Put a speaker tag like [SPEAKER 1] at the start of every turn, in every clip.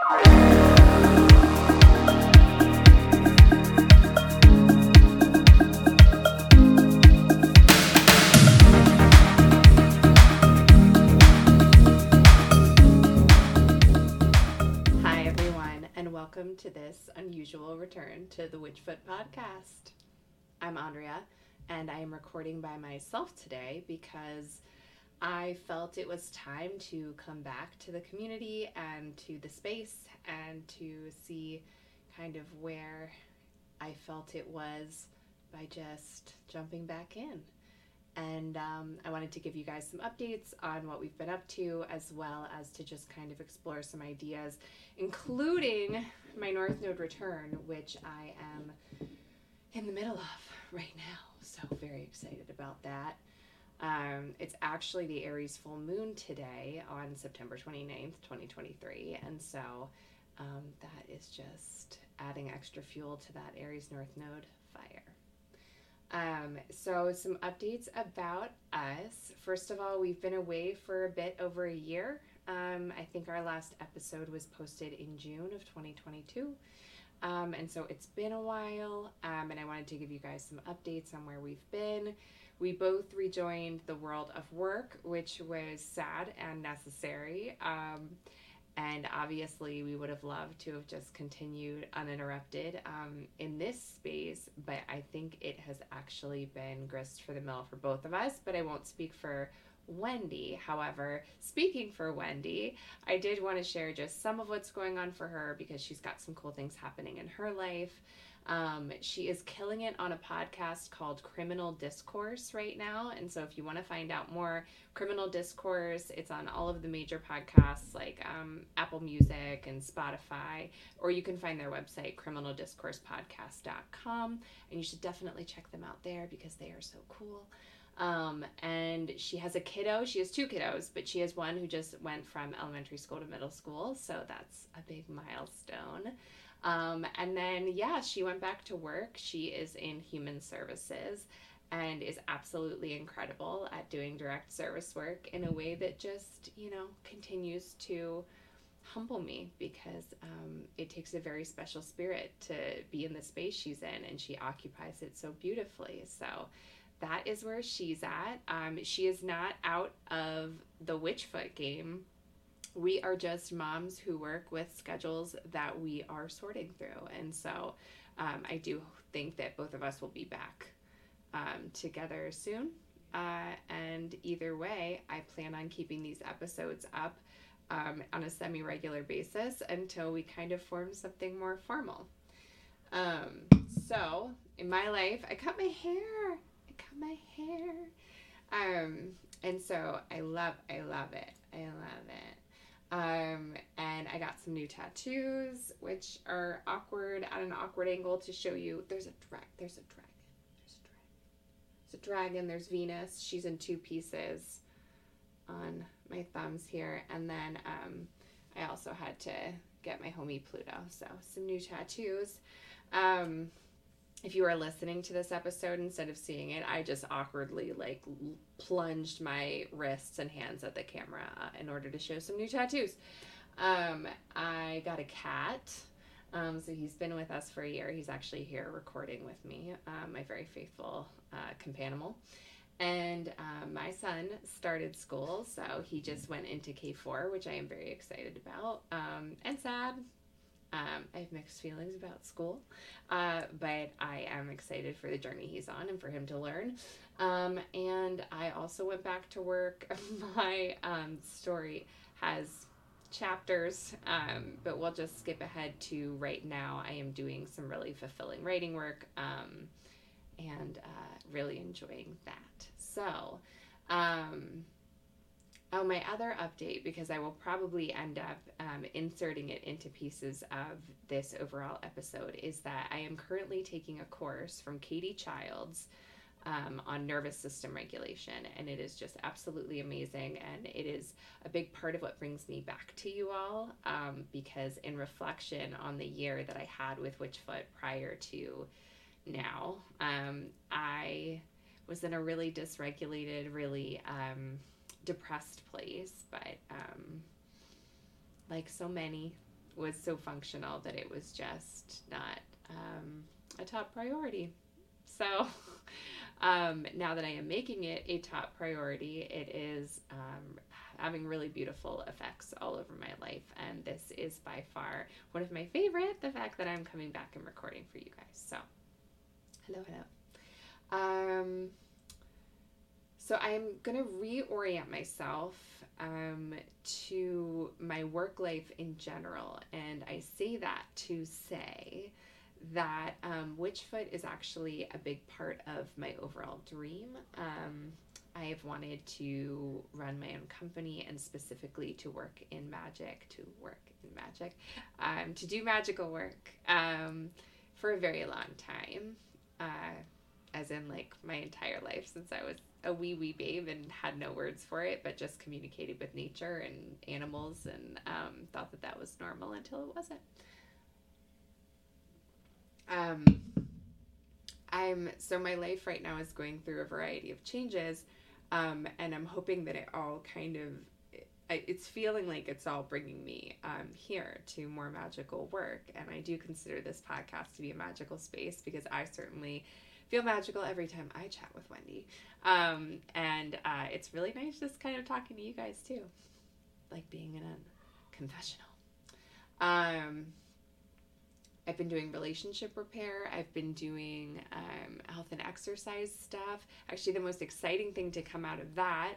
[SPEAKER 1] Hi, everyone, and welcome to this unusual return to the Witchfoot podcast. I'm Andrea, and I am recording by myself today because I felt it was time to come back to the community and to the space and to see kind of where I felt it was by just jumping back in. And um, I wanted to give you guys some updates on what we've been up to, as well as to just kind of explore some ideas, including my North Node return, which I am in the middle of right now. So, very excited about that. Um, it's actually the Aries full moon today on September 29th, 2023. And so um, that is just adding extra fuel to that Aries North Node fire. Um, so, some updates about us. First of all, we've been away for a bit over a year. Um, I think our last episode was posted in June of 2022. Um, and so it's been a while, um, and I wanted to give you guys some updates on where we've been. We both rejoined the world of work, which was sad and necessary. Um, and obviously, we would have loved to have just continued uninterrupted um, in this space, but I think it has actually been grist for the mill for both of us. But I won't speak for Wendi. However, speaking for Wendi, I did want to share just some of what's going on for her because she's got some cool things happening in her life. Um, she is killing it on a podcast called Criminal Discourse right now. And so, if you want to find out more, Criminal Discourse, it's on all of the major podcasts like um, Apple Music and Spotify, or you can find their website, criminaldiscoursepodcast.com. And you should definitely check them out there because they are so cool. Um, and she has a kiddo. She has two kiddos, but she has one who just went from elementary school to middle school. So that's a big milestone. Um, and then, yeah, she went back to work. She is in human services and is absolutely incredible at doing direct service work in a way that just, you know, continues to humble me because um, it takes a very special spirit to be in the space she's in and she occupies it so beautifully. So, that is where she's at. Um, she is not out of the Witchfoot game. We are just moms who work with schedules that we are sorting through. And so um, I do think that both of us will be back um, together soon. Uh, and either way, I plan on keeping these episodes up um, on a semi regular basis until we kind of form something more formal. Um, so, in my life, I cut my hair I cut my hair. Um, and so I love, I love it. I love it. Um, and I got some new tattoos, which are awkward at an awkward angle to show you. There's a drag. There's a dragon. There's a dragon. There's a dragon. There's Venus. She's in two pieces on my thumbs here. And then um, I also had to get my homie Pluto. So some new tattoos. Um, if you are listening to this episode instead of seeing it, I just awkwardly like plunged my wrists and hands at the camera uh, in order to show some new tattoos. Um, I got a cat. Um, so he's been with us for a year. He's actually here recording with me, uh, my very faithful uh, companion. And um, my son started school, so he just went into K4, which I am very excited about um, and sad um, I have mixed feelings about school, uh, but I am excited for the journey he's on and for him to learn. Um, and I also went back to work. My um, story has chapters, um, but we'll just skip ahead to right now. I am doing some really fulfilling writing work um, and uh, really enjoying that. So, um, Oh, my other update, because I will probably end up um, inserting it into pieces of this overall episode, is that I am currently taking a course from Kaitie Childs um, on nervous system regulation, and it is just absolutely amazing. And it is a big part of what brings me back to you all, um, because in reflection on the year that I had with Witchfoot prior to now, um, I was in a really dysregulated, really depressed place, but um, like so many was so functional that it was just not um, a top priority. So um, now that I am making it a top priority, it is um, having really beautiful effects all over my life. And this is by far one of my favorite the fact that I'm coming back and recording for you guys. So, hello, hello. Um, so I'm going to reorient myself um, to my work life in general. And I say that to say that um, Witchfoot is actually a big part of my overall dream. Um, I have wanted to run my own company and specifically to work in magic, to work in magic, um, to do magical work um, for a very long time. Uh, as in, like, my entire life since I was a wee wee babe and had no words for it, but just communicated with nature and animals and um, thought that that was normal until it wasn't. Um, I'm so my life right now is going through a variety of changes, um, and I'm hoping that it all kind of it's feeling like it's all bringing me um, here to more magical work, and I do consider this podcast to be a magical space because I certainly feel magical every time I chat with Wendi. Um, and uh, it's really nice just kind of talking to you guys too, like being in a confessional. Um, I've been doing relationship repair. I've been doing um, health and exercise stuff. Actually, the most exciting thing to come out of that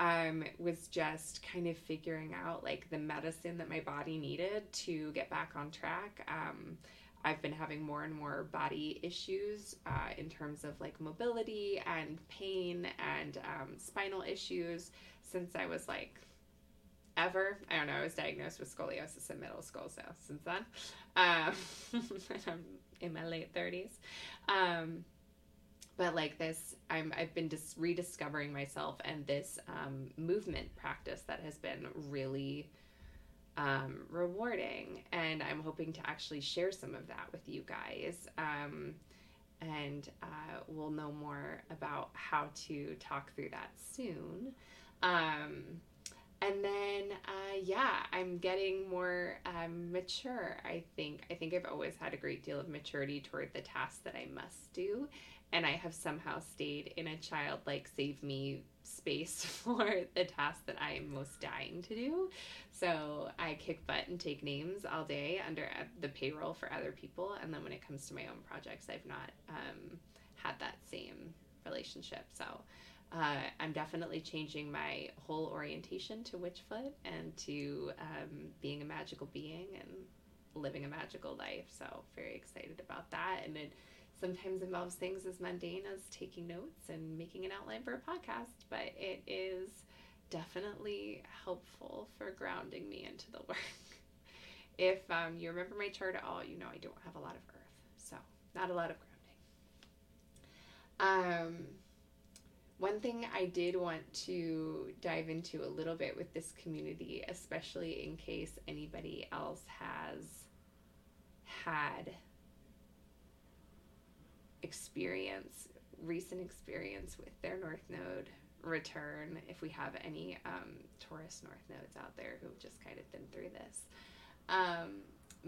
[SPEAKER 1] um, was just kind of figuring out like the medicine that my body needed to get back on track. Um, I've been having more and more body issues uh, in terms of like mobility and pain and um, spinal issues since I was like ever. I don't know. I was diagnosed with scoliosis in middle school, so since then, um, I'm in my late thirties. Um, but like this, I'm I've been just rediscovering myself and this um, movement practice that has been really um, rewarding. And I'm hoping to actually share some of that with you guys. Um, and uh, we'll know more about how to talk through that soon. Um, and then, uh, yeah, I'm getting more um, mature. I think I think I've always had a great deal of maturity toward the tasks that I must do, and I have somehow stayed in a childlike save me space for the task that I am most dying to do. So I kick butt and take names all day under uh, the payroll for other people. And then when it comes to my own projects, I've not um, had that same relationship. So uh, I'm definitely changing my whole orientation to Witchfoot and to um, being a magical being and living a magical life. So very excited about that. And it sometimes involves things as mundane as taking notes and making an outline for a podcast, but it is definitely helpful for grounding me into the work. if um, you remember my chart at all, you know I don't have a lot of earth, so not a lot of grounding. Um, one thing I did want to dive into a little bit with this community, especially in case anybody else has had experience, recent experience with their North Node return, if we have any um, Taurus North Nodes out there who've just kind of been through this. Um,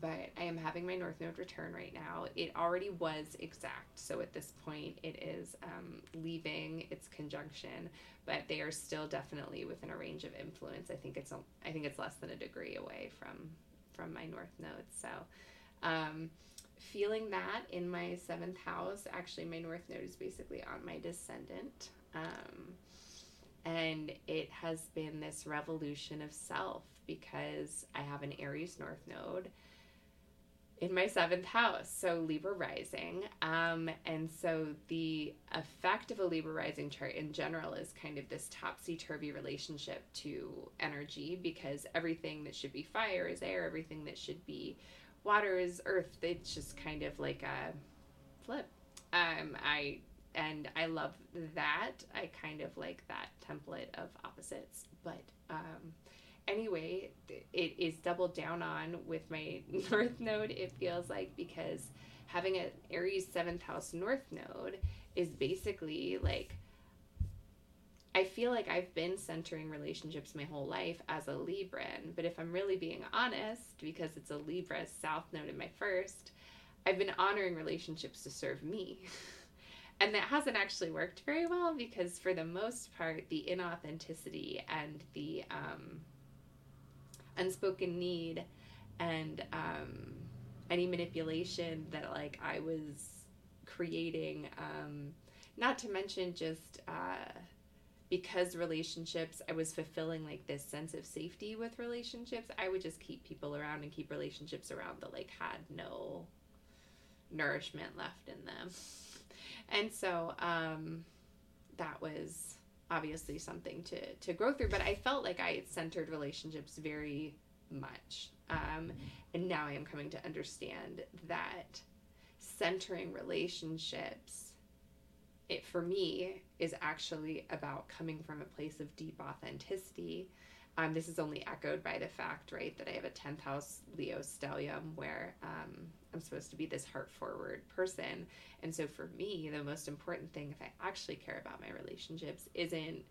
[SPEAKER 1] but I am having my North Node return right now. It already was exact, so at this point it is um, leaving its conjunction, but they are still definitely within a range of influence. I think it's I think it's less than a degree away from from my North Node. So um, feeling that in my seventh house. Actually, my North Node is basically on my descendant. Um, and it has been this revolution of self because I have an Aries North Node in my seventh house, so Libra rising. Um, and so the effect of a Libra rising chart in general is kind of this topsy turvy relationship to energy because everything that should be fire is air, everything that should be water is earth. It's just kind of like a flip. Um, I and I love that. I kind of like that template of opposites. But um, anyway, it is doubled down on with my North Node. It feels like because having an Aries seventh house North Node is basically like I feel like I've been centering relationships my whole life as a Libran, but if I'm really being honest, because it's a Libra South Node in my first, I've been honoring relationships to serve me. and that hasn't actually worked very well because, for the most part, the inauthenticity and the um, unspoken need and um, any manipulation that like I was creating, um, not to mention just uh, because relationships, I was fulfilling like this sense of safety with relationships. I would just keep people around and keep relationships around that like had no nourishment left in them. And so um, that was obviously something to, to grow through, but I felt like I centered relationships very much. Um, and now I am coming to understand that centering relationships, it for me is actually about coming from a place of deep authenticity. Um, this is only echoed by the fact, right, that I have a 10th house Leo stellium where um, I'm supposed to be this heart forward person. And so for me, the most important thing, if I actually care about my relationships, isn't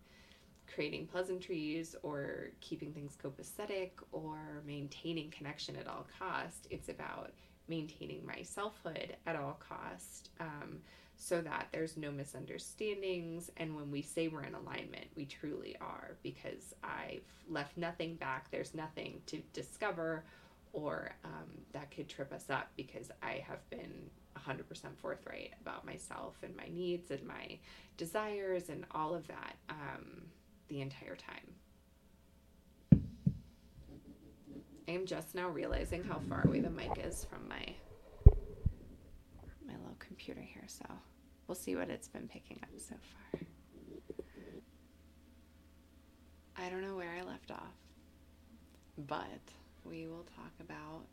[SPEAKER 1] creating pleasantries or keeping things copacetic or maintaining connection at all cost. It's about maintaining my selfhood at all cost um, so that there's no misunderstandings. And when we say we're in alignment, we truly are because I've left nothing back. There's nothing to discover or um, that could trip us up because I have been 100% forthright about myself and my needs and my desires and all of that. Um, the entire time. I am just now realizing how far away the mic is from my computer here, so we'll see what it's been picking up so far. I don't know where I left off, but we will talk about.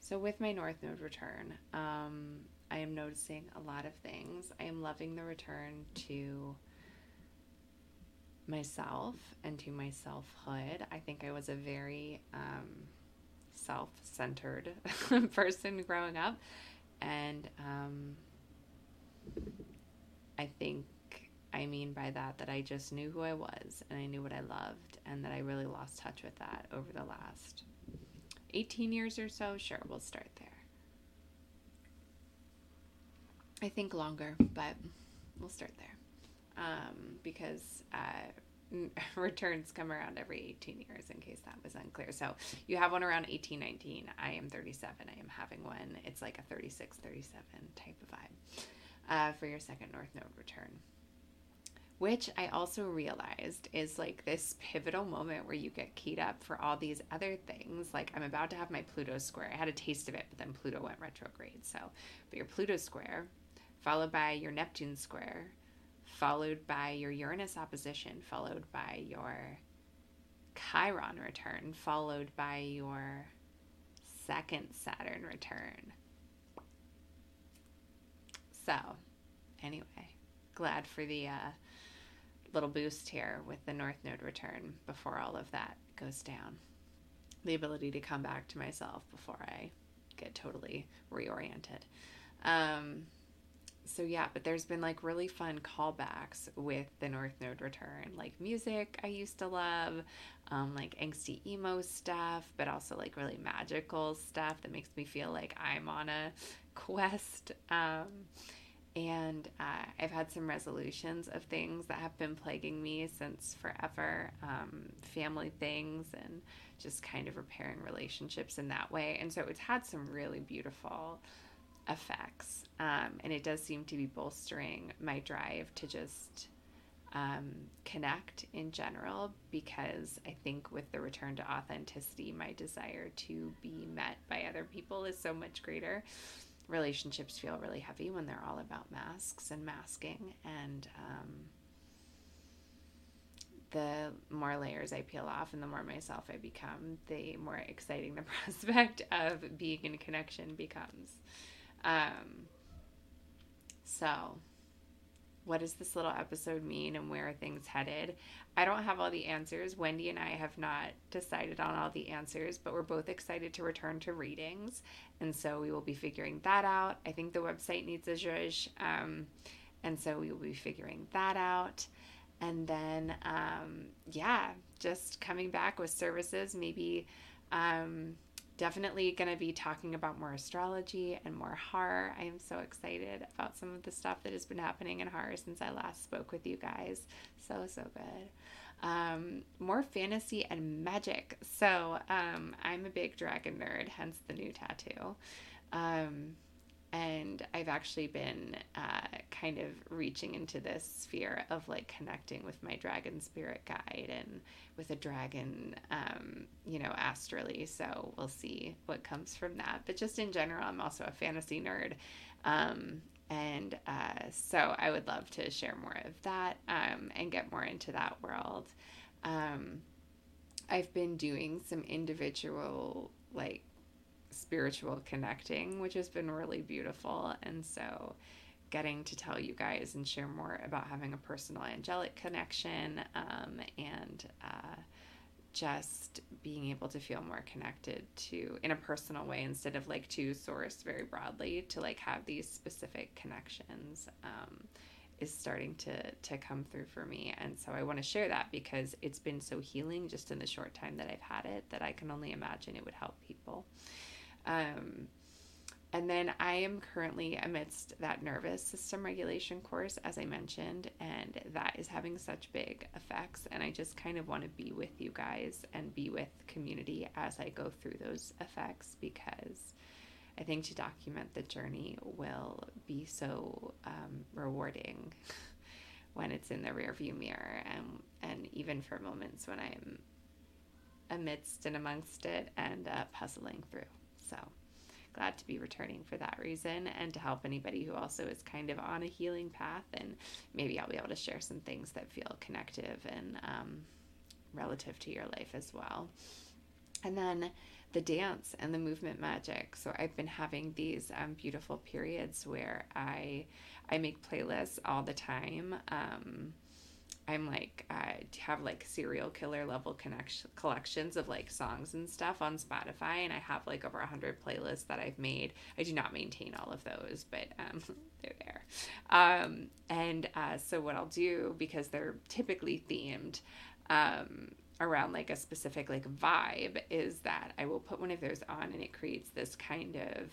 [SPEAKER 1] So, with my North Node return, um, I am noticing a lot of things. I am loving the return to myself and to my selfhood. I think I was a very um, self centered person growing up. And um, I think I mean by that that I just knew who I was and I knew what I loved, and that I really lost touch with that over the last 18 years or so. Sure, we'll start there. I think longer, but we'll start there um, because uh, returns come around every 18 years in case that was unclear. So you have one around 18 19 i am 37 i am having one. It's like a 36 37 type of vibe uh, for your second north node return. Which i also realized is like this pivotal moment where you get keyed up for all these other things. Like i'm about to have my pluto square. I had a taste of it but then pluto went retrograde. So but your pluto square followed by your neptune square followed by your Uranus opposition, followed by your Chiron return, followed by your second Saturn return. So, anyway, glad for the uh, little boost here with the North Node return before all of that goes down. The ability to come back to myself before I get totally reoriented. Um, so yeah, but there's been like really fun callbacks with the North Node return, like music I used to love, um, like angsty emo stuff, but also like really magical stuff that makes me feel like I'm on a quest. Um, and uh, I've had some resolutions of things that have been plaguing me since forever, um, family things, and just kind of repairing relationships in that way. And so it's had some really beautiful effects. Um, and it does seem to be bolstering my drive to just um, connect in general because I think with the return to authenticity, my desire to be met by other people is so much greater. Relationships feel really heavy when they're all about masks and masking. And um, the more layers I peel off and the more myself I become, the more exciting the prospect of being in connection becomes. Um, so, what does this little episode mean and where are things headed? I don't have all the answers. Wendi and I have not decided on all the answers, but we're both excited to return to readings. And so we will be figuring that out. I think the website needs a zhuzh. Um, and so we will be figuring that out. and then um, yeah, just coming back with services. Maybe um, definitely going to be talking about more astrology and more horror. I am so excited about some of the stuff that has been happening in horror since I last spoke with you guys. So so good um, more fantasy and magic. So um, I'm a big dragon nerd, hence the new tattoo. Um, and I've actually been uh, kind of reaching into this sphere of like connecting with my dragon spirit guide and with a dragon, um, you know, astrally. So we'll see what comes from that. But just in general, I'm also a fantasy nerd. Um, and uh, so I would love to share more of that um, and get more into that world. Um, I've been doing some individual, like, spiritual connecting, which has been really beautiful. And so, getting to tell you guys and share more about having a personal angelic connection um, and uh, just being able to feel more connected to in a personal way instead of like to source very broadly to like have these specific connections um, is starting to to come through for me and so i want to share that because it's been so healing just in the short time that i've had it that i can only imagine it would help people um, and then I am currently amidst that nervous system regulation course, as I mentioned, and that is having such big effects. And I just kind of want to be with you guys and be with community as I go through those effects because I think to document the journey will be so um, rewarding when it's in the rearview mirror and, and even for moments when I'm amidst and amongst it and uh, puzzling through. So glad to be returning for that reason and to help anybody who also is kind of on a healing path. And maybe I'll be able to share some things that feel connective and um, relative to your life as well. And then the dance and the movement magic. So I've been having these um, beautiful periods where I I make playlists all the time. Um, I'm like I have like serial killer level connection collections of like songs and stuff on Spotify, and I have like over hundred playlists that I've made. I do not maintain all of those, but um, they're there. Um, and uh, so what I'll do because they're typically themed. Um, around like a specific like vibe is that I will put one of those on and it creates this kind of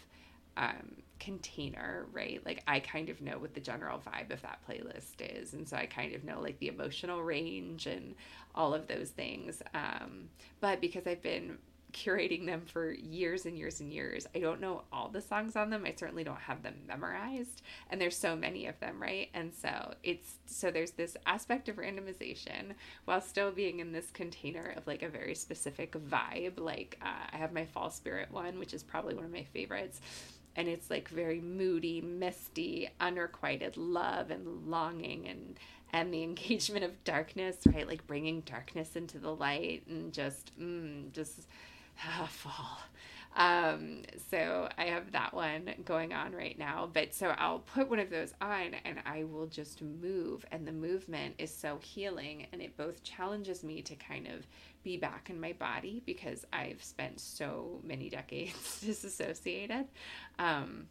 [SPEAKER 1] um, container, right? Like I kind of know what the general vibe of that playlist is. And so I kind of know like the emotional range and all of those things. Um, but because I've been curating them for years and years and years, I don't know all the songs on them. I certainly don't have them memorized. And there's so many of them, right? And so it's so there's this aspect of randomization while still being in this container of like a very specific vibe. Like uh, I have my fall spirit one, which is probably one of my favorites and it's like very moody, misty, unrequited love and longing and and the engagement of darkness, right? Like bringing darkness into the light and just mm, just ah, fall. Um, so I have that one going on right now. But so I'll put one of those on and I will just move. And the movement is so healing and it both challenges me to kind of be back in my body because I've spent so many decades disassociated. Um,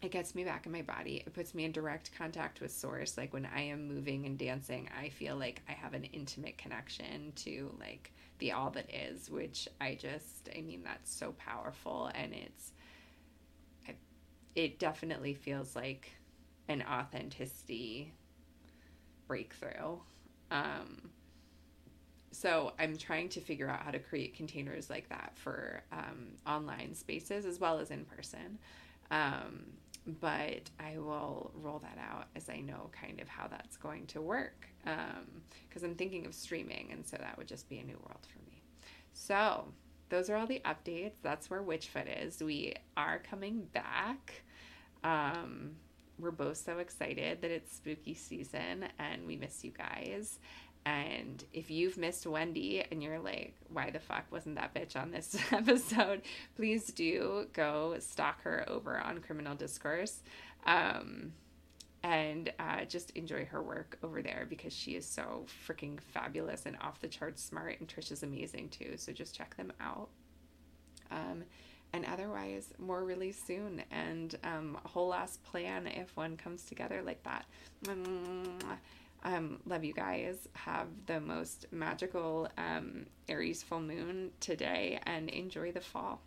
[SPEAKER 1] it gets me back in my body. It puts me in direct contact with source. Like when I am moving and dancing, I feel like I have an intimate connection to like the all that is, which I just, I mean, that's so powerful. And it's, I, it definitely feels like an authenticity breakthrough. Um, so I'm trying to figure out how to create containers like that for um, online spaces as well as in person. Um, but I will roll that out as I know kind of how that's going to work because um, I'm thinking of streaming, and so that would just be a new world for me. So those are all the updates. That's where Witchfoot is. We are coming back. Um, we're both so excited that it's spooky season and we miss you guys. And if you've missed Wendi and you're like, why the fuck wasn't that bitch on this episode? Please do go stalk her over on Criminal Discourse um, and uh, just enjoy her work over there because she is so freaking fabulous and off the charts smart. And Trish is amazing too. So just check them out. Um, and otherwise, more really soon and um, a whole ass plan if one comes together like that.
[SPEAKER 2] Um, love you guys. Have the most magical um, Aries full moon today and enjoy the fall.